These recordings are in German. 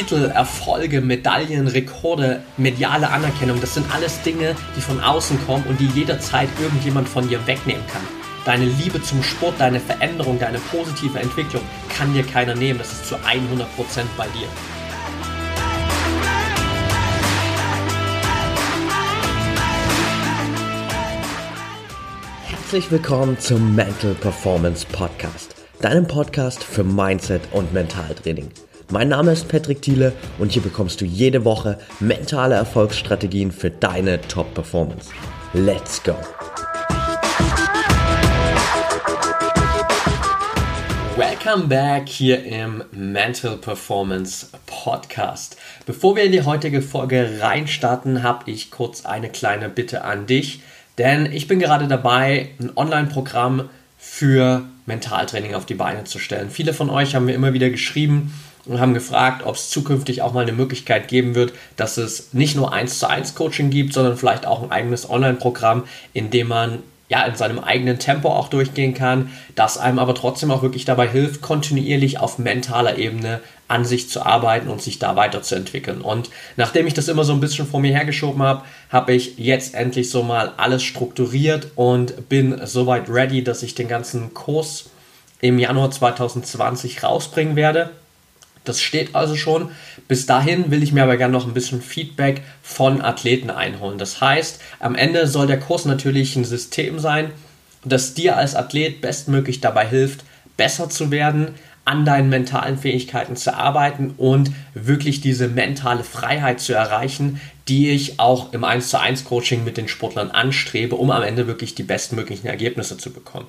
Titel, Erfolge, Medaillen, Rekorde, mediale Anerkennung, das sind alles Dinge, die von außen kommen und die jederzeit irgendjemand von dir wegnehmen kann. Deine Liebe zum Sport, deine Veränderung, deine positive Entwicklung kann dir keiner nehmen. Das ist zu 100% bei dir. Herzlich willkommen zum Mental Performance Podcast, deinem Podcast für Mindset und Mentaltraining. Mein Name ist Patrick Thiele und hier bekommst du jede Woche mentale Erfolgsstrategien für deine Top-Performance. Let's go! Welcome back hier im Mental Performance Podcast. Bevor wir in die heutige Folge reinstarten, habe ich kurz eine kleine Bitte an dich, denn ich bin gerade dabei, ein Online-Programm für Mentaltraining auf die Beine zu stellen. Viele von euch haben mir immer wieder geschrieben, und haben gefragt, ob es zukünftig auch mal eine Möglichkeit geben wird, dass es nicht nur 1 zu 1 Coaching gibt, sondern vielleicht auch ein eigenes Online-Programm, in dem man ja in seinem eigenen Tempo auch durchgehen kann, das einem aber trotzdem auch wirklich dabei hilft, kontinuierlich auf mentaler Ebene an sich zu arbeiten und sich da weiterzuentwickeln. Und nachdem ich das immer so ein bisschen vor mir hergeschoben habe, habe ich jetzt endlich so mal alles strukturiert und bin soweit ready, dass ich den ganzen Kurs im Januar 2020 rausbringen werde. Das steht also schon. Bis dahin will ich mir aber gerne noch ein bisschen Feedback von Athleten einholen. Das heißt, am Ende soll der Kurs natürlich ein System sein, das dir als Athlet bestmöglich dabei hilft, besser zu werden, an deinen mentalen Fähigkeiten zu arbeiten und wirklich diese mentale Freiheit zu erreichen, die ich auch im 1 zu 1 Coaching mit den Sportlern anstrebe, um am Ende wirklich die bestmöglichen Ergebnisse zu bekommen.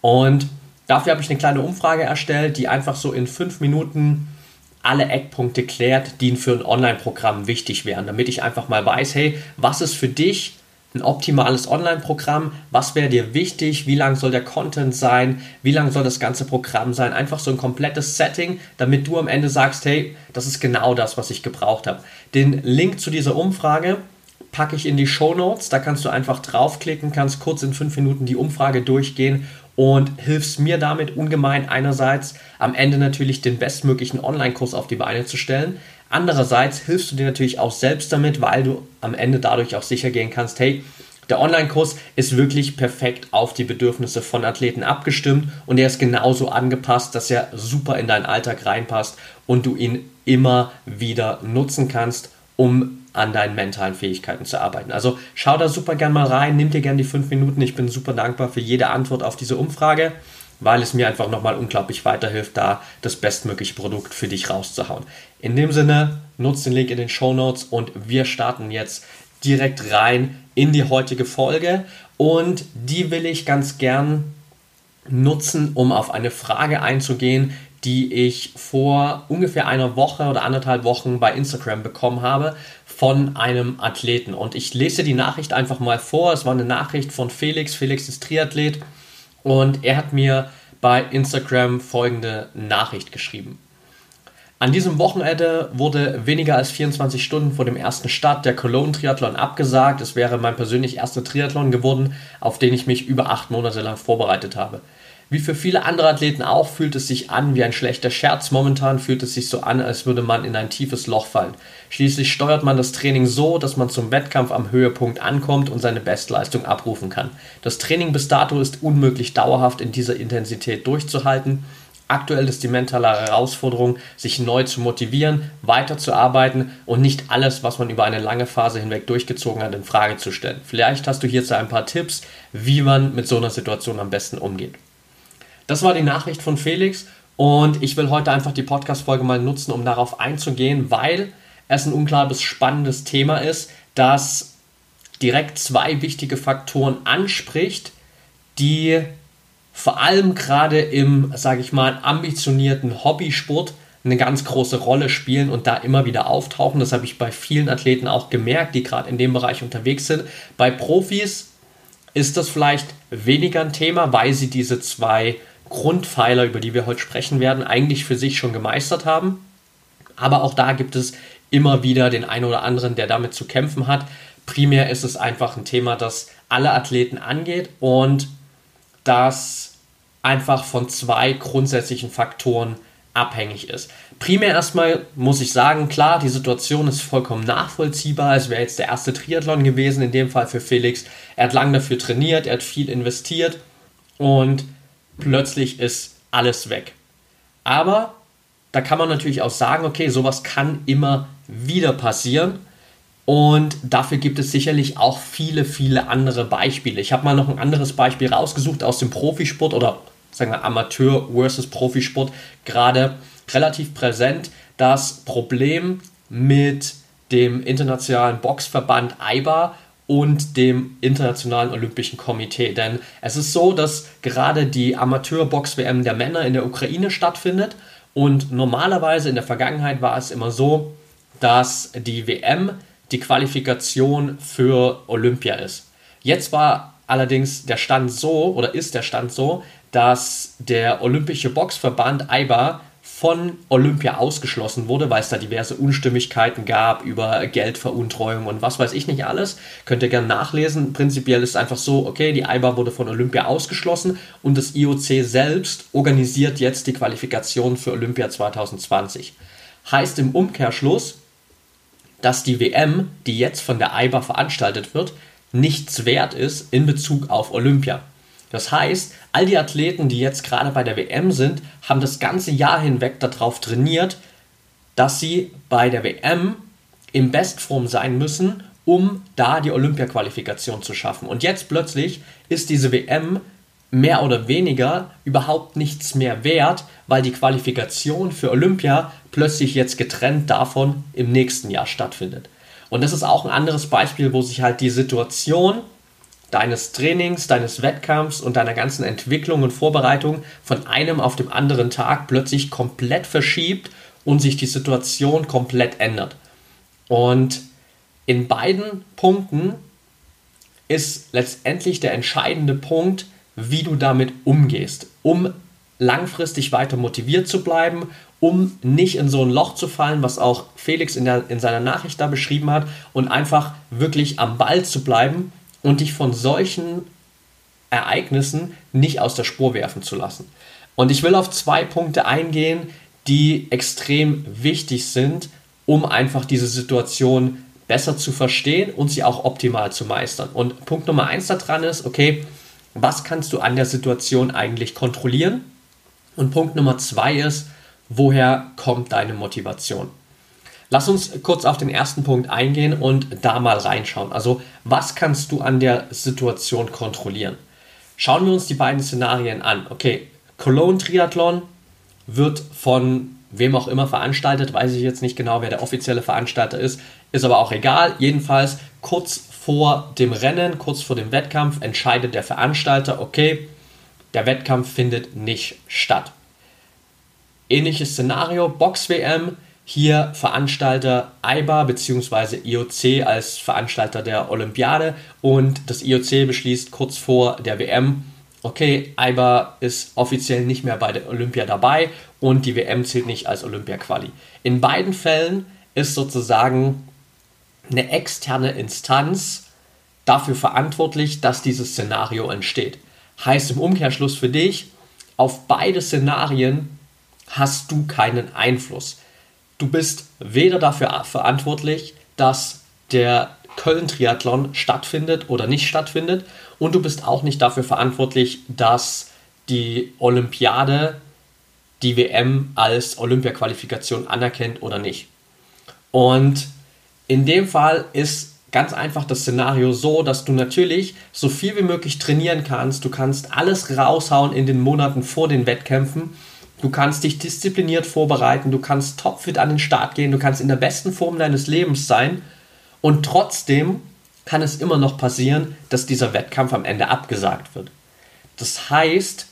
Und dafür habe ich eine kleine Umfrage erstellt, die einfach so in fünf Minuten alle Eckpunkte klärt, die für ein Online-Programm wichtig wären, damit ich einfach mal weiß, hey, was ist für dich ein optimales Online-Programm, was wäre dir wichtig, wie lang soll der Content sein, wie lang soll das ganze Programm sein, einfach so ein komplettes Setting, damit du am Ende sagst, hey, das ist genau das, was ich gebraucht habe. Den Link zu dieser Umfrage packe ich in die Show Notes, da kannst du einfach draufklicken, kannst kurz in fünf Minuten die Umfrage durchgehen und hilfst mir damit ungemein einerseits am Ende natürlich den bestmöglichen Online-Kurs auf die Beine zu stellen. Andererseits hilfst du dir natürlich auch selbst damit, weil du am Ende dadurch auch sicher gehen kannst, hey, der Online-Kurs ist wirklich perfekt auf die Bedürfnisse von Athleten abgestimmt und er ist genauso angepasst, dass er super in deinen Alltag reinpasst und du ihn immer wieder nutzen kannst, um an deinen mentalen Fähigkeiten zu arbeiten. Also schau da super gern mal rein, nimm dir gern die fünf Minuten. Ich bin super dankbar für jede Antwort auf diese Umfrage, weil es mir einfach nochmal unglaublich weiterhilft, da das bestmögliche Produkt für dich rauszuhauen. In dem Sinne, nutzt den Link in den Show Notes und wir starten jetzt direkt rein in die heutige Folge und die will ich ganz gern nutzen, um auf eine Frage einzugehen, die ich vor ungefähr einer Woche oder anderthalb Wochen bei Instagram bekommen habe von einem Athleten. Und ich lese die Nachricht einfach mal vor. Es war eine Nachricht von Felix. Felix ist Triathlet und er hat mir bei Instagram folgende Nachricht geschrieben. An diesem Wochenende wurde weniger als 24 Stunden vor dem ersten Start der Cologne Triathlon abgesagt. Es wäre mein persönlich erster Triathlon geworden, auf den ich mich über acht Monate lang vorbereitet habe. Wie für viele andere Athleten auch, fühlt es sich an wie ein schlechter Scherz. Momentan fühlt es sich so an, als würde man in ein tiefes Loch fallen. Schließlich steuert man das Training so, dass man zum Wettkampf am Höhepunkt ankommt und seine Bestleistung abrufen kann. Das Training bis dato ist unmöglich dauerhaft in dieser Intensität durchzuhalten. Aktuell ist die mentale Herausforderung, sich neu zu motivieren, weiterzuarbeiten und nicht alles, was man über eine lange Phase hinweg durchgezogen hat, in Frage zu stellen. Vielleicht hast du hierzu ein paar Tipps, wie man mit so einer Situation am besten umgeht. Das war die Nachricht von Felix und ich will heute einfach die Podcast-Folge mal nutzen, um darauf einzugehen, weil es ein unklar bis spannendes Thema ist, das direkt zwei wichtige Faktoren anspricht, die vor allem gerade im, sage ich mal, ambitionierten Hobbysport eine ganz große Rolle spielen und da immer wieder auftauchen. Das habe ich bei vielen Athleten auch gemerkt, die gerade in dem Bereich unterwegs sind. Bei Profis ist das vielleicht weniger ein Thema, weil sie diese zwei Grundpfeiler, über die wir heute sprechen werden, eigentlich für sich schon gemeistert haben. Aber auch da gibt es immer wieder den einen oder anderen, der damit zu kämpfen hat. Primär ist es einfach ein Thema, das alle Athleten angeht und das einfach von zwei grundsätzlichen Faktoren abhängig ist. Primär erstmal muss ich sagen, klar, die Situation ist vollkommen nachvollziehbar. Es wäre jetzt der erste Triathlon gewesen, in dem Fall für Felix. Er hat lange dafür trainiert, er hat viel investiert und plötzlich ist alles weg. Aber da kann man natürlich auch sagen, okay, sowas kann immer wieder passieren. Und dafür gibt es sicherlich auch viele, viele andere Beispiele. Ich habe mal noch ein anderes Beispiel rausgesucht aus dem Profisport oder sagen wir Amateur versus Profisport. Gerade relativ präsent das Problem mit dem internationalen Boxverband AIBA und dem Internationalen Olympischen Komitee. Denn es ist so, dass gerade die Amateur-Box-WM der Männer in der Ukraine stattfindet und normalerweise in der Vergangenheit war es immer so, dass die WM die Qualifikation für Olympia ist. Jetzt war allerdings der Stand so oder ist der Stand so, dass der Olympische Boxverband AIBA von Olympia ausgeschlossen wurde, weil es da diverse Unstimmigkeiten gab über Geldveruntreuung und was weiß ich nicht alles. Könnt ihr gerne nachlesen. Prinzipiell ist es einfach so, okay, die AIBA wurde von Olympia ausgeschlossen und das IOC selbst organisiert jetzt die Qualifikation für Olympia 2020. Heißt im Umkehrschluss, dass die WM, die jetzt von der AIBA veranstaltet wird, nichts wert ist in Bezug auf Olympia. Das heißt, all die Athleten, die jetzt gerade bei der WM sind, haben das ganze Jahr hinweg darauf trainiert, dass sie bei der WM in Bestform sein müssen, um da die Olympia-Qualifikation zu schaffen. Und jetzt plötzlich ist diese WM mehr oder weniger überhaupt nichts mehr wert, weil die Qualifikation für Olympia plötzlich jetzt getrennt davon im nächsten Jahr stattfindet. Und das ist auch ein anderes Beispiel, wo sich halt die Situation deines Trainings, deines Wettkampfs und deiner ganzen Entwicklung und Vorbereitung von einem auf dem anderen Tag plötzlich komplett verschiebt und sich die Situation komplett ändert. Und in beiden Punkten ist letztendlich der entscheidende Punkt, wie du damit umgehst, um langfristig weiter motiviert zu bleiben, um nicht in so ein Loch zu fallen, was auch Felix in, der, in seiner Nachricht da beschrieben hat, und einfach wirklich am Ball zu bleiben und dich von solchen Ereignissen nicht aus der Spur werfen zu lassen. Und ich will auf zwei Punkte eingehen, die extrem wichtig sind, um einfach diese Situation besser zu verstehen und sie auch optimal zu meistern. Und Punkt Nummer eins daran ist, okay, was kannst du an der Situation eigentlich kontrollieren? Und Punkt Nummer zwei ist, woher kommt deine Motivation? Lass uns kurz auf den ersten Punkt eingehen und da mal reinschauen. Also, was kannst du an der Situation kontrollieren? Schauen wir uns die beiden Szenarien an. Okay, Cologne Triathlon wird von wem auch immer veranstaltet, weiß ich jetzt nicht genau, wer der offizielle Veranstalter ist, ist aber auch egal. Jedenfalls kurz vor dem Rennen, kurz vor dem Wettkampf entscheidet der Veranstalter, okay, der Wettkampf findet nicht statt. Ähnliches Szenario, Box-WM, hier Veranstalter IBA bzw. IOC als Veranstalter der Olympiade und das IOC beschließt kurz vor der WM, okay, IBA ist offiziell nicht mehr bei der Olympia dabei und die WM zählt nicht als Olympia-Quali. In beiden Fällen ist sozusagen eine externe Instanz dafür verantwortlich, dass dieses Szenario entsteht. Heißt im Umkehrschluss für dich, auf beide Szenarien hast du keinen Einfluss. Du bist weder dafür verantwortlich, dass der Köln-Triathlon stattfindet oder nicht stattfindet und du bist auch nicht dafür verantwortlich, dass die Olympiade die WM als Olympia-Qualifikation anerkennt oder nicht. Und in dem Fall ist ganz einfach das Szenario so, dass du natürlich so viel wie möglich trainieren kannst. Du kannst alles raushauen in den Monaten vor den Wettkämpfen Du kannst dich diszipliniert vorbereiten, du kannst topfit an den Start gehen, du kannst in der besten Form deines Lebens sein und trotzdem kann es immer noch passieren, dass dieser Wettkampf am Ende abgesagt wird. Das heißt,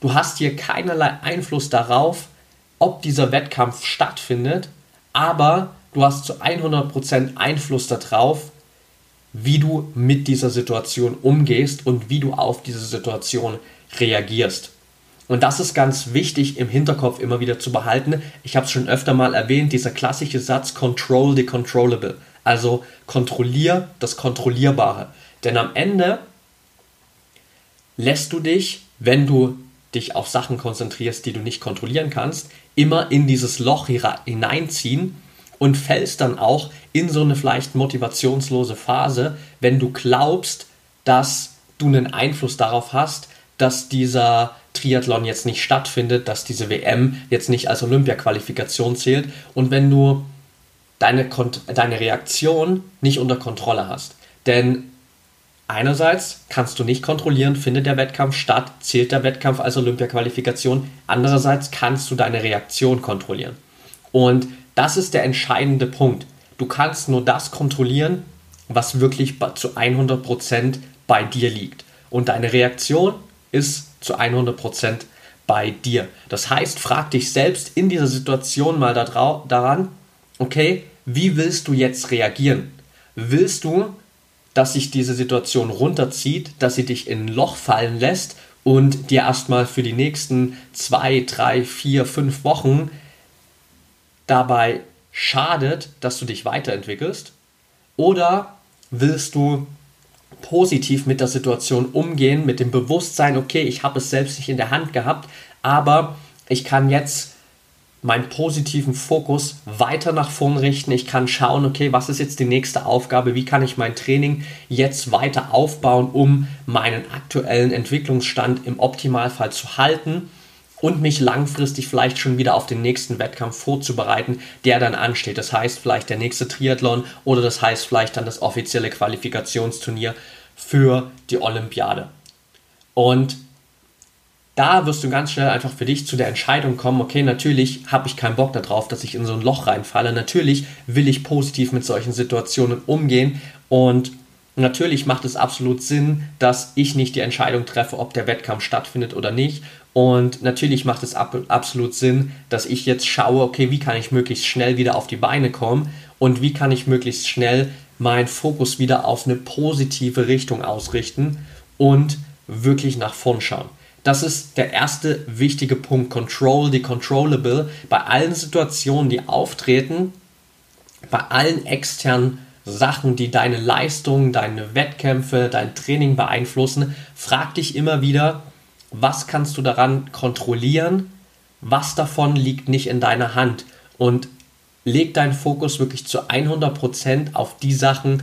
du hast hier keinerlei Einfluss darauf, ob dieser Wettkampf stattfindet, aber du hast zu 100% Einfluss darauf, wie du mit dieser Situation umgehst und wie du auf diese Situation reagierst. Und das ist ganz wichtig im Hinterkopf immer wieder zu behalten. Ich habe es schon öfter mal erwähnt, dieser klassische Satz Control the Controllable. Also kontrollier das Kontrollierbare. Denn am Ende lässt du dich, wenn du dich auf Sachen konzentrierst, die du nicht kontrollieren kannst, immer in dieses Loch hineinziehen und fällst dann auch in so eine vielleicht motivationslose Phase, wenn du glaubst, dass du einen Einfluss darauf hast, dass dieser Triathlon jetzt nicht stattfindet, dass diese WM jetzt nicht als Olympia-Qualifikation zählt und wenn du deine, deine Reaktion nicht unter Kontrolle hast. Denn einerseits kannst du nicht kontrollieren, findet der Wettkampf statt, zählt der Wettkampf als Olympia-Qualifikation, andererseits kannst du deine Reaktion kontrollieren. Und das ist der entscheidende Punkt. Du kannst nur das kontrollieren, was wirklich zu 100% bei dir liegt. Und deine Reaktion ist zu 100% bei dir. Das heißt, frag dich selbst in dieser Situation mal daran, okay, wie willst du jetzt reagieren? Willst du, dass sich diese Situation runterzieht, dass sie dich in ein Loch fallen lässt und dir erstmal für die nächsten zwei, drei, vier, fünf Wochen dabei schadet, dass du dich weiterentwickelst? Oder willst du positiv mit der Situation umgehen, mit dem Bewusstsein, okay, ich habe es selbst nicht in der Hand gehabt, aber ich kann jetzt meinen positiven Fokus weiter nach vorn richten. Ich kann schauen, okay, was ist jetzt die nächste Aufgabe? Wie kann ich mein Training jetzt weiter aufbauen, um meinen aktuellen Entwicklungsstand im Optimalfall zu halten und mich langfristig vielleicht schon wieder auf den nächsten Wettkampf vorzubereiten, der dann ansteht. Das heißt vielleicht der nächste Triathlon oder das heißt vielleicht dann das offizielle Qualifikationsturnier für die Olympiade. Und da wirst du ganz schnell einfach für dich zu der Entscheidung kommen, okay, natürlich habe ich keinen Bock darauf, dass ich in so ein Loch reinfalle. Natürlich will ich positiv mit solchen Situationen umgehen und natürlich macht es absolut Sinn, dass ich nicht die Entscheidung treffe, ob der Wettkampf stattfindet oder nicht. Und natürlich macht es ab, absolut Sinn, dass ich jetzt schaue, okay, wie kann ich möglichst schnell wieder auf die Beine kommen und wie kann ich möglichst schnell meinen Fokus wieder auf eine positive Richtung ausrichten und wirklich nach vorn schauen. Das ist der erste wichtige Punkt. Control the controllable. Bei allen Situationen, die auftreten, bei allen externen Sachen, die deine Leistung, deine Wettkämpfe, dein Training beeinflussen, frag dich immer wieder, was kannst du daran kontrollieren? Was davon liegt nicht in deiner Hand? Und leg deinen Fokus wirklich zu 100% auf die Sachen,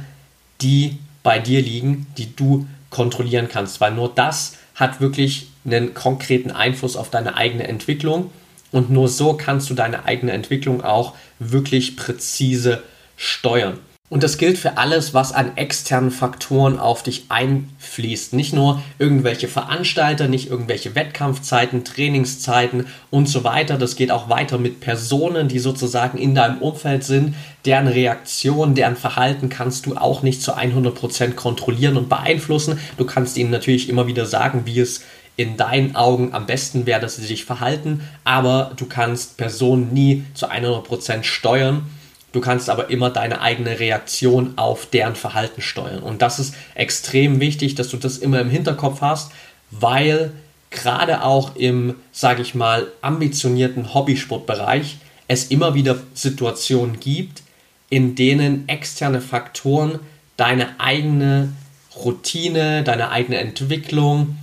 die bei dir liegen, die du kontrollieren kannst, weil nur das hat wirklich einen konkreten Einfluss auf deine eigene Entwicklung und nur so kannst du deine eigene Entwicklung auch wirklich präzise steuern. Und das gilt für alles, was an externen Faktoren auf dich einfließt. Nicht nur irgendwelche Veranstalter, nicht irgendwelche Wettkampfzeiten, Trainingszeiten und so weiter. Das geht auch weiter mit Personen, die sozusagen in deinem Umfeld sind. Deren Reaktion, deren Verhalten kannst du auch nicht zu 100% kontrollieren und beeinflussen. Du kannst ihnen natürlich immer wieder sagen, wie es in deinen Augen am besten wäre, dass sie sich verhalten, aber du kannst Personen nie zu 100% steuern Du kannst aber immer deine eigene Reaktion auf deren Verhalten steuern. Und das ist extrem wichtig, dass du das immer im Hinterkopf hast, weil gerade auch im, sage ich mal, ambitionierten Hobbysportbereich es immer wieder Situationen gibt, in denen externe Faktoren deine eigene Routine, deine eigene Entwicklung,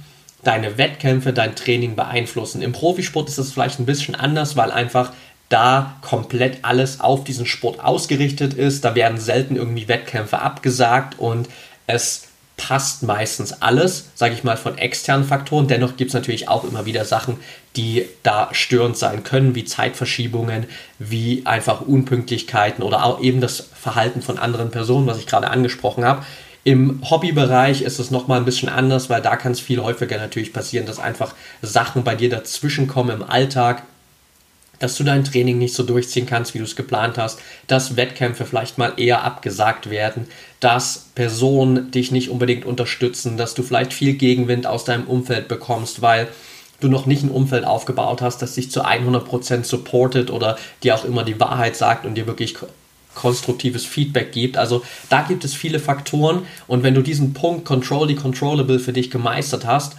deine Wettkämpfe, dein Training beeinflussen. Im Profisport ist das vielleicht ein bisschen anders, weil einfach da komplett alles auf diesen Sport ausgerichtet ist. Da werden selten irgendwie Wettkämpfe abgesagt und es passt meistens alles, sage ich mal, von externen Faktoren. Dennoch gibt es natürlich auch immer wieder Sachen, die da störend sein können, wie Zeitverschiebungen, wie einfach Unpünktlichkeiten oder auch eben das Verhalten von anderen Personen, was ich gerade angesprochen habe. Im Hobbybereich ist es nochmal ein bisschen anders, weil da kann es viel häufiger natürlich passieren, dass einfach Sachen bei dir dazwischenkommen im Alltag, dass du dein Training nicht so durchziehen kannst, wie du es geplant hast, dass Wettkämpfe vielleicht mal eher abgesagt werden, dass Personen dich nicht unbedingt unterstützen, dass du vielleicht viel Gegenwind aus deinem Umfeld bekommst, weil du noch nicht ein Umfeld aufgebaut hast, das dich zu 100% supportet oder dir auch immer die Wahrheit sagt und dir wirklich konstruktives Feedback gibt. Also da gibt es viele Faktoren und wenn du diesen Punkt Control the Controllable für dich gemeistert hast,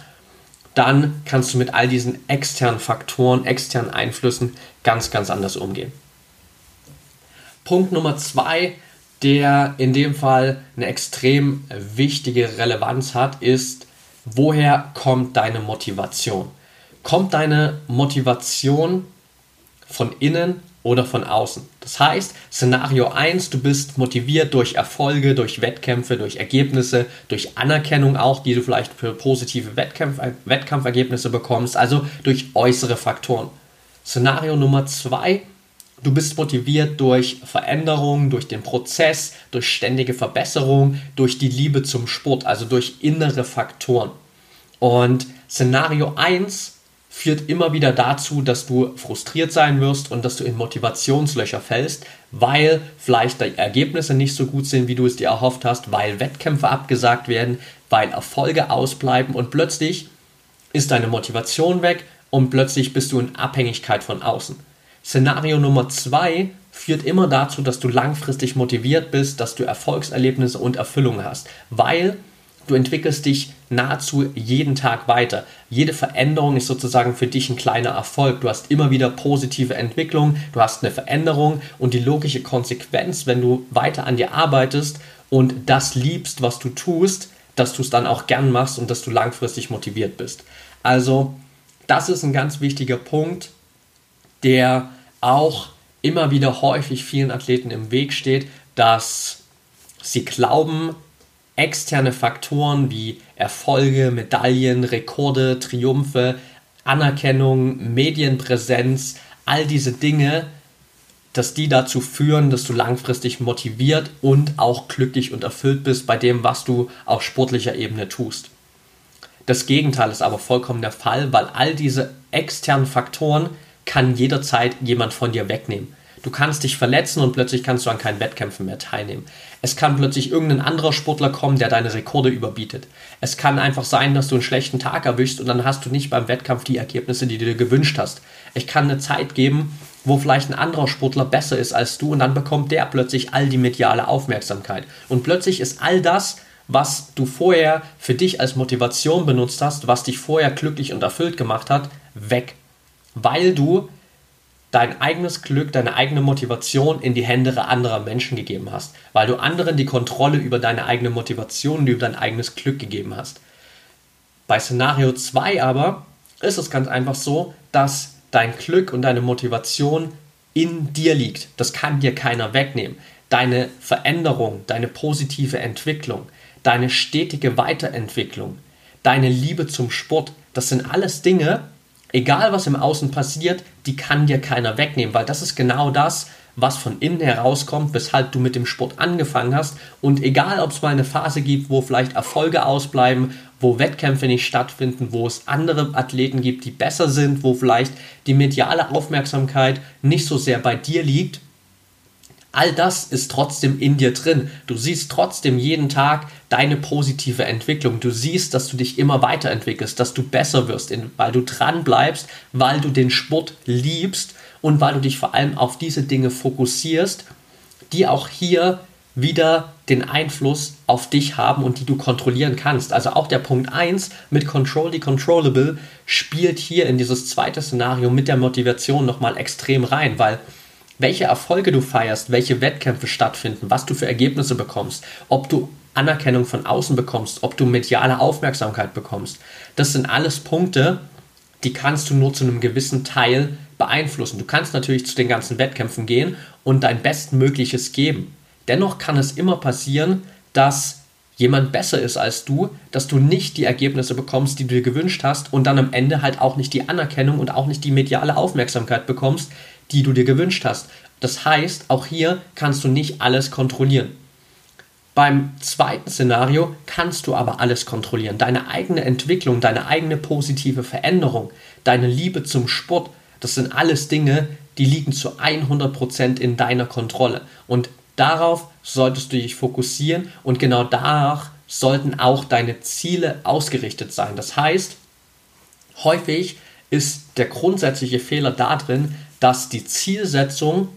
dann kannst du mit all diesen externen Faktoren, externen Einflüssen ganz, ganz anders umgehen. Punkt Nummer zwei, der in dem Fall eine extrem wichtige Relevanz hat, ist, woher kommt deine Motivation? kommt deine Motivation von innen oder von außen. Das heißt, Szenario 1, du bist motiviert durch Erfolge, durch Wettkämpfe, durch Ergebnisse, durch Anerkennung auch, die du vielleicht für positive Wettkampf, Wettkampfergebnisse bekommst, also durch äußere Faktoren. Szenario Nummer 2, du bist motiviert durch Veränderung, durch den Prozess, durch ständige Verbesserung, durch die Liebe zum Sport, also durch innere Faktoren. Und Szenario 1 führt immer wieder dazu, dass du frustriert sein wirst und dass du in Motivationslöcher fällst, weil vielleicht die Ergebnisse nicht so gut sind, wie du es dir erhofft hast, weil Wettkämpfe abgesagt werden, weil Erfolge ausbleiben und plötzlich ist deine Motivation weg und plötzlich bist du in Abhängigkeit von außen. Szenario Nummer zwei führt immer dazu, dass du langfristig motiviert bist, dass du Erfolgserlebnisse und Erfüllung hast, weil Du entwickelst dich nahezu jeden Tag weiter. Jede Veränderung ist sozusagen für dich ein kleiner Erfolg. Du hast immer wieder positive Entwicklung, du hast eine Veränderung und die logische Konsequenz, wenn du weiter an dir arbeitest und das liebst, was du tust, dass du es dann auch gern machst und dass du langfristig motiviert bist. Also, das ist ein ganz wichtiger Punkt, der auch immer wieder häufig vielen Athleten im Weg steht, dass sie glauben, externe Faktoren wie Erfolge, Medaillen, Rekorde, Triumphe, Anerkennung, Medienpräsenz, all diese Dinge, dass die dazu führen, dass du langfristig motiviert und auch glücklich und erfüllt bist bei dem, was du auf sportlicher Ebene tust. Das Gegenteil ist aber vollkommen der Fall, weil all diese externen Faktoren kann jederzeit jemand von dir wegnehmen. Du kannst dich verletzen und plötzlich kannst du an keinen Wettkämpfen mehr teilnehmen. Es kann plötzlich irgendein anderer Sportler kommen, der deine Rekorde überbietet. Es kann einfach sein, dass du einen schlechten Tag erwischst und dann hast du nicht beim Wettkampf die Ergebnisse, die du dir gewünscht hast. Ich kann eine Zeit geben, wo vielleicht ein anderer Sportler besser ist als du und dann bekommt der plötzlich all die mediale Aufmerksamkeit. Und plötzlich ist all das, was du vorher für dich als Motivation benutzt hast, was dich vorher glücklich und erfüllt gemacht hat, weg. Weil du dein eigenes Glück, deine eigene Motivation in die Hände anderer Menschen gegeben hast, weil du anderen die Kontrolle über deine eigene Motivation und über dein eigenes Glück gegeben hast. Bei Szenario 2 aber ist es ganz einfach so, dass dein Glück und deine Motivation in dir liegt. Das kann dir keiner wegnehmen. Deine Veränderung, deine positive Entwicklung, deine stetige Weiterentwicklung, deine Liebe zum Sport, das sind alles Dinge, egal was im Außen passiert, die kann dir keiner wegnehmen, weil das ist genau das, was von innen herauskommt, weshalb du mit dem Sport angefangen hast. Und egal, ob es mal eine Phase gibt, wo vielleicht Erfolge ausbleiben, wo Wettkämpfe nicht stattfinden, wo es andere Athleten gibt, die besser sind, wo vielleicht die mediale Aufmerksamkeit nicht so sehr bei dir liegt, All das ist trotzdem in dir drin. Du siehst trotzdem jeden Tag deine positive Entwicklung. Du siehst, dass du dich immer weiterentwickelst, dass du besser wirst, weil du dran bleibst, weil du den Sport liebst und weil du dich vor allem auf diese Dinge fokussierst, die auch hier wieder den Einfluss auf dich haben und die du kontrollieren kannst. Also auch der Punkt 1 mit Control the Controllable spielt hier in dieses zweite Szenario mit der Motivation nochmal extrem rein, weil welche Erfolge du feierst, welche Wettkämpfe stattfinden, was du für Ergebnisse bekommst, ob du Anerkennung von außen bekommst, ob du mediale Aufmerksamkeit bekommst. Das sind alles Punkte, die kannst du nur zu einem gewissen Teil beeinflussen. Du kannst natürlich zu den ganzen Wettkämpfen gehen und dein Bestmögliches geben. Dennoch kann es immer passieren, dass jemand besser ist als du, dass du nicht die Ergebnisse bekommst, die du dir gewünscht hast und dann am Ende halt auch nicht die Anerkennung und auch nicht die mediale Aufmerksamkeit bekommst, die du dir gewünscht hast. Das heißt, auch hier kannst du nicht alles kontrollieren. Beim zweiten Szenario kannst du aber alles kontrollieren. Deine eigene Entwicklung, deine eigene positive Veränderung, deine Liebe zum Sport, das sind alles Dinge, die liegen zu 100% in deiner Kontrolle. Und darauf solltest du dich fokussieren und genau danach sollten auch deine Ziele ausgerichtet sein. Das heißt, häufig ist der grundsätzliche Fehler darin, dass die Zielsetzung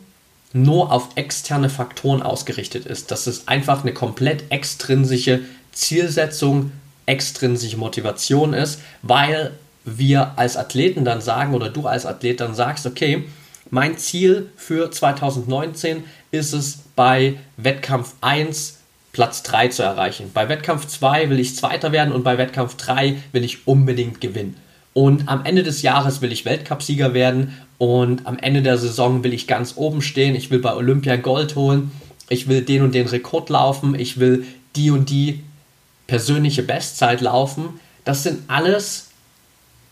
nur auf externe Faktoren ausgerichtet ist. Dass es einfach eine komplett extrinsische Zielsetzung, extrinsische Motivation ist, weil wir als Athleten dann sagen oder du als Athlet dann sagst, okay, mein Ziel für 2019 ist es bei Wettkampf 1 Platz 3 zu erreichen. Bei Wettkampf 2 will ich Zweiter werden und bei Wettkampf 3 will ich unbedingt gewinnen. Und am Ende des Jahres will ich Weltcupsieger werden und am Ende der Saison will ich ganz oben stehen. Ich will bei Olympia Gold holen. Ich will den und den Rekord laufen. Ich will die und die persönliche Bestzeit laufen. Das sind alles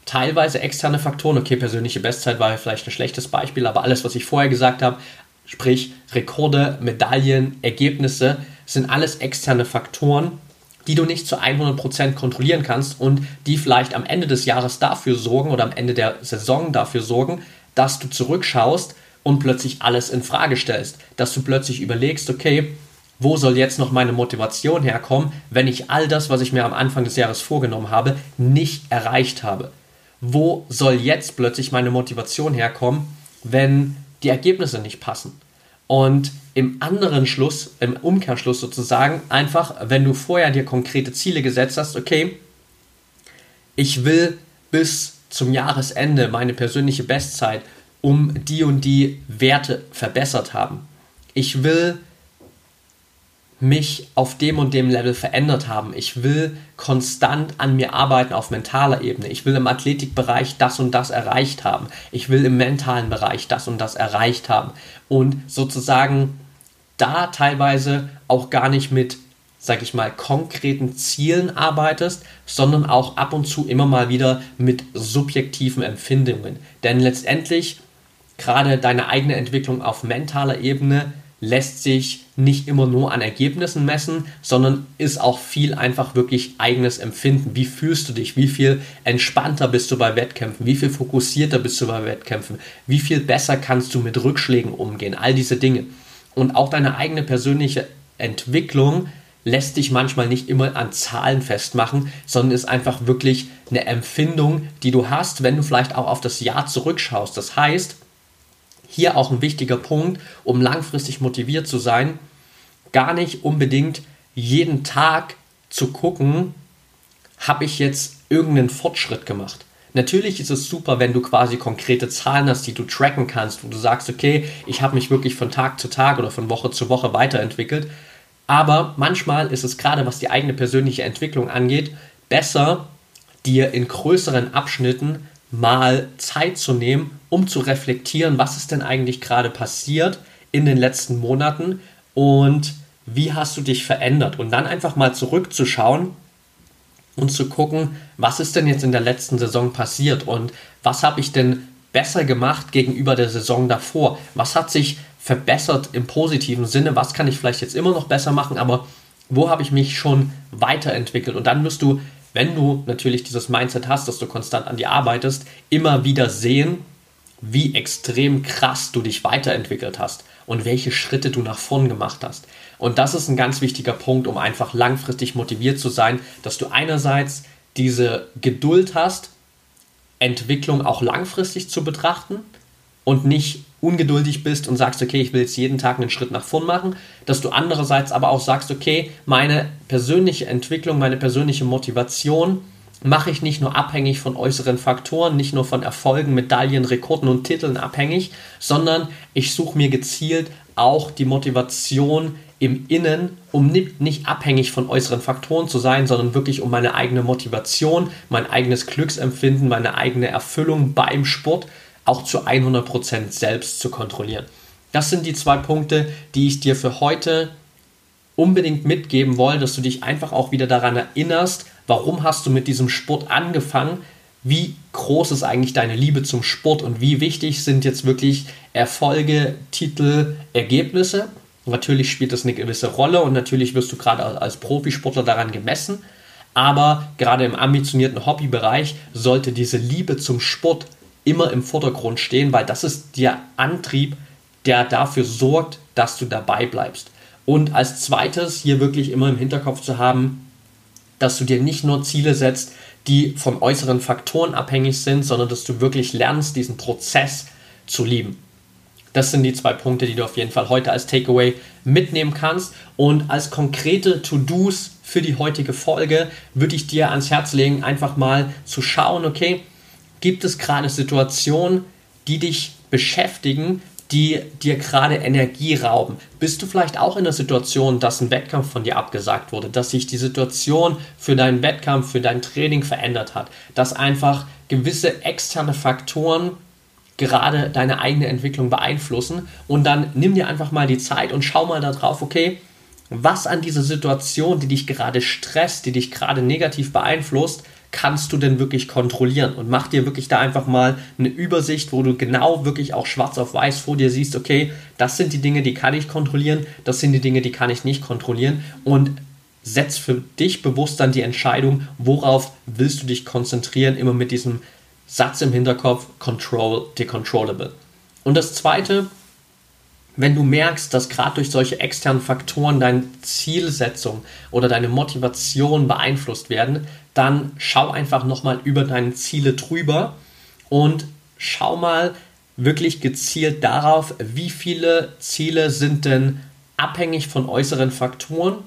teilweise externe Faktoren. Okay, persönliche Bestzeit war vielleicht ein schlechtes Beispiel, aber alles, was ich vorher gesagt habe, sprich Rekorde, Medaillen, Ergebnisse, sind alles externe Faktoren, die du nicht zu 100% kontrollieren kannst und die vielleicht am Ende des Jahres dafür sorgen oder am Ende der Saison dafür sorgen, dass du zurückschaust und plötzlich alles in Frage stellst, dass du plötzlich überlegst, okay, wo soll jetzt noch meine Motivation herkommen, wenn ich all das, was ich mir am Anfang des Jahres vorgenommen habe, nicht erreicht habe? Wo soll jetzt plötzlich meine Motivation herkommen, wenn die Ergebnisse nicht passen? Und im anderen Schluss, im Umkehrschluss sozusagen, einfach, wenn du vorher dir konkrete Ziele gesetzt hast, okay, ich will bis zum Jahresende meine persönliche Bestzeit um die und die Werte verbessert haben. Ich will mich auf dem und dem Level verändert haben. Ich will konstant an mir arbeiten auf mentaler Ebene. Ich will im Athletikbereich das und das erreicht haben. Ich will im mentalen Bereich das und das erreicht haben. Und sozusagen da teilweise auch gar nicht mit, sag ich mal, konkreten Zielen arbeitest, sondern auch ab und zu immer mal wieder mit subjektiven Empfindungen. Denn letztendlich gerade deine eigene Entwicklung auf mentaler Ebene lässt sich nicht immer nur an Ergebnissen messen, sondern ist auch viel einfach wirklich eigenes Empfinden. Wie fühlst du dich? Wie viel entspannter bist du bei Wettkämpfen? Wie viel fokussierter bist du bei Wettkämpfen? Wie viel besser kannst du mit Rückschlägen umgehen? All diese Dinge. Und auch deine eigene persönliche Entwicklung lässt dich manchmal nicht immer an Zahlen festmachen, sondern ist einfach wirklich eine Empfindung, die du hast, wenn du vielleicht auch auf das Jahr zurückschaust. Das heißt, hier auch ein wichtiger Punkt, um langfristig motiviert zu sein, gar nicht unbedingt jeden Tag zu gucken, habe ich jetzt irgendeinen Fortschritt gemacht. Natürlich ist es super, wenn du quasi konkrete Zahlen hast, die du tracken kannst, wo du sagst, okay, ich habe mich wirklich von Tag zu Tag oder von Woche zu Woche weiterentwickelt. Aber manchmal ist es gerade, was die eigene persönliche Entwicklung angeht, besser, dir in größeren Abschnitten mal Zeit zu nehmen, um zu reflektieren, was ist denn eigentlich gerade passiert in den letzten Monaten und wie hast du dich verändert und dann einfach mal zurückzuschauen und zu gucken, was ist denn jetzt in der letzten Saison passiert und was habe ich denn besser gemacht gegenüber der Saison davor? Was hat sich verbessert im positiven Sinne? Was kann ich vielleicht jetzt immer noch besser machen, aber wo habe ich mich schon weiterentwickelt? Und dann wirst du, wenn du natürlich dieses Mindset hast, dass du konstant an dir arbeitest, immer wieder sehen, wie extrem krass du dich weiterentwickelt hast und welche Schritte du nach vorn gemacht hast. Und das ist ein ganz wichtiger Punkt, um einfach langfristig motiviert zu sein, dass du einerseits diese Geduld hast, Entwicklung auch langfristig zu betrachten und nicht ungeduldig bist und sagst, okay, ich will jetzt jeden Tag einen Schritt nach vorn machen, dass du andererseits aber auch sagst, okay, meine persönliche Entwicklung, meine persönliche Motivation mache ich nicht nur abhängig von äußeren Faktoren, nicht nur von Erfolgen, Medaillen, Rekorden und Titeln abhängig, sondern ich suche mir gezielt auch die Motivation im Innen, um nicht abhängig von äußeren Faktoren zu sein, sondern wirklich um meine eigene Motivation, mein eigenes Glücksempfinden, meine eigene Erfüllung beim Sport auch zu 100% selbst zu kontrollieren. Das sind die zwei Punkte, die ich dir für heute unbedingt mitgeben wollte, dass du dich einfach auch wieder daran erinnerst, warum hast du mit diesem Sport angefangen, wie groß ist eigentlich deine Liebe zum Sport und wie wichtig sind jetzt wirklich Erfolge, Titel, Ergebnisse. Natürlich spielt das eine gewisse Rolle und natürlich wirst du gerade als Profisportler daran gemessen. Aber gerade im ambitionierten Hobbybereich sollte diese Liebe zum Sport immer im Vordergrund stehen, weil das ist der Antrieb, der dafür sorgt, dass du dabei bleibst. Und als zweites hier wirklich immer im Hinterkopf zu haben, dass du dir nicht nur Ziele setzt, die von äußeren Faktoren abhängig sind, sondern dass du wirklich lernst, diesen Prozess zu lieben. Das sind die zwei Punkte, die du auf jeden Fall heute als Takeaway mitnehmen kannst. Und als konkrete To-Dos für die heutige Folge würde ich dir ans Herz legen, einfach mal zu schauen, okay, gibt es gerade Situationen, die dich beschäftigen, die dir gerade Energie rauben. Bist du vielleicht auch in der Situation, dass ein Wettkampf von dir abgesagt wurde, dass sich die Situation für deinen Wettkampf, für dein Training verändert hat, dass einfach gewisse externe Faktoren gerade deine eigene Entwicklung beeinflussen und dann nimm dir einfach mal die Zeit und schau mal darauf, okay, was an dieser Situation, die dich gerade stresst, die dich gerade negativ beeinflusst, kannst du denn wirklich kontrollieren? Und mach dir wirklich da einfach mal eine Übersicht, wo du genau wirklich auch schwarz auf weiß vor dir siehst, okay, das sind die Dinge, die kann ich kontrollieren, das sind die Dinge, die kann ich nicht kontrollieren. Und setz für dich bewusst dann die Entscheidung, worauf willst du dich konzentrieren, immer mit diesem Satz im Hinterkopf, Control the Controllable. Und das zweite, wenn du merkst, dass gerade durch solche externen Faktoren deine Zielsetzung oder deine Motivation beeinflusst werden, dann schau einfach nochmal über deine Ziele drüber und schau mal wirklich gezielt darauf, wie viele Ziele sind denn abhängig von äußeren Faktoren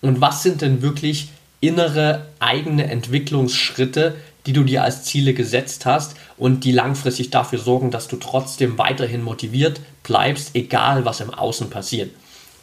und was sind denn wirklich innere eigene Entwicklungsschritte, die du dir als Ziele gesetzt hast und die langfristig dafür sorgen, dass du trotzdem weiterhin motiviert bleibst, egal was im Außen passiert.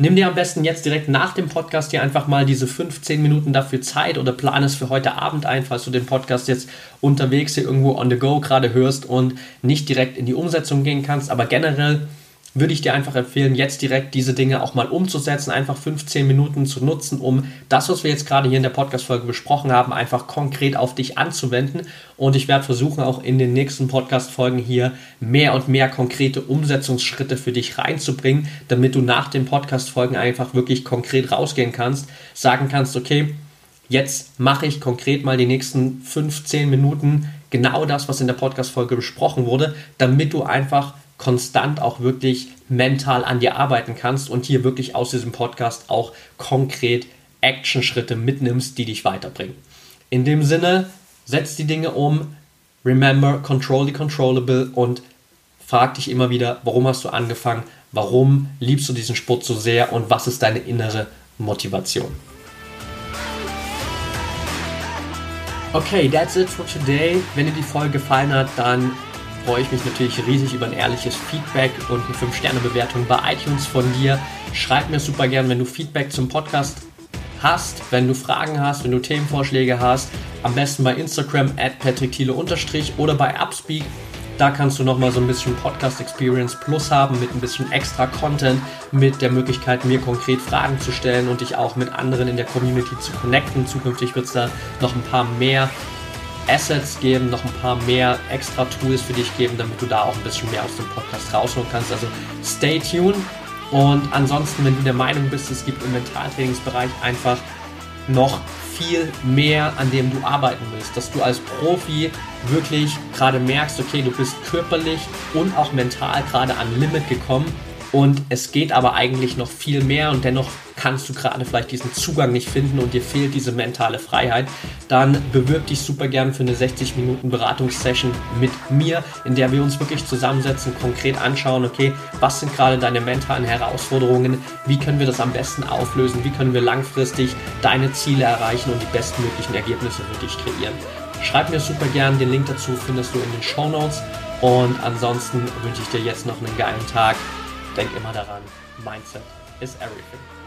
Nimm dir am besten jetzt direkt nach dem Podcast hier einfach mal diese 15 Minuten dafür Zeit oder plan es für heute Abend ein, falls du den Podcast jetzt unterwegs hier irgendwo on the go gerade hörst und nicht direkt in die Umsetzung gehen kannst, aber generell würde ich dir einfach empfehlen, jetzt direkt diese Dinge auch mal umzusetzen, einfach 15 Minuten zu nutzen, um das, was wir jetzt gerade hier in der Podcast-Folge besprochen haben, einfach konkret auf dich anzuwenden. Und ich werde versuchen, auch in den nächsten Podcast-Folgen hier mehr und mehr konkrete Umsetzungsschritte für dich reinzubringen, damit du nach den Podcast-Folgen einfach wirklich konkret rausgehen kannst, sagen kannst, okay, jetzt mache ich konkret mal die nächsten 15 Minuten genau das, was in der Podcast-Folge besprochen wurde, damit du einfach konstant auch wirklich mental an dir arbeiten kannst und hier wirklich aus diesem Podcast auch konkret Actionschritte mitnimmst, die dich weiterbringen. In dem Sinne, setz die Dinge um, remember, control the controllable und frag dich immer wieder, warum hast du angefangen, warum liebst du diesen Sport so sehr und was ist deine innere Motivation. Okay, that's it for today. Wenn dir die Folge gefallen hat, dann freue ich mich natürlich riesig über ein ehrliches Feedback und eine 5-Sterne-Bewertung bei iTunes von dir. Schreib mir super gern, wenn du Feedback zum Podcast hast, wenn du Fragen hast, wenn du Themenvorschläge hast. Am besten bei Instagram at patrickthiele oder bei Upspeak. Da kannst du nochmal so ein bisschen Podcast Experience Plus haben mit ein bisschen extra Content, mit der Möglichkeit, mir konkret Fragen zu stellen und dich auch mit anderen in der Community zu connecten. Zukünftig wird es da noch ein paar mehr Assets geben, noch ein paar mehr extra Tools für dich geben, damit du da auch ein bisschen mehr aus dem Podcast rausholen kannst. Also stay tuned. Und ansonsten, wenn du der Meinung bist, es gibt im Mentaltrainingsbereich einfach noch viel mehr, an dem du arbeiten willst, dass du als Profi wirklich gerade merkst, okay, du bist körperlich und auch mental gerade an Limit gekommen und es geht aber eigentlich noch viel mehr und dennoch kannst du gerade vielleicht diesen Zugang nicht finden und dir fehlt diese mentale Freiheit, dann bewirb dich super gern für eine 60 Minuten Beratungssession mit mir, in der wir uns wirklich zusammensetzen, konkret anschauen, okay, was sind gerade deine mentalen Herausforderungen, wie können wir das am besten auflösen, wie können wir langfristig deine Ziele erreichen und die bestmöglichen Ergebnisse für dich kreieren. Schreib mir super gern, den Link dazu findest du in den Show Notes und ansonsten wünsche ich dir jetzt noch einen geilen Tag. Denk immer daran, Mindset is everything.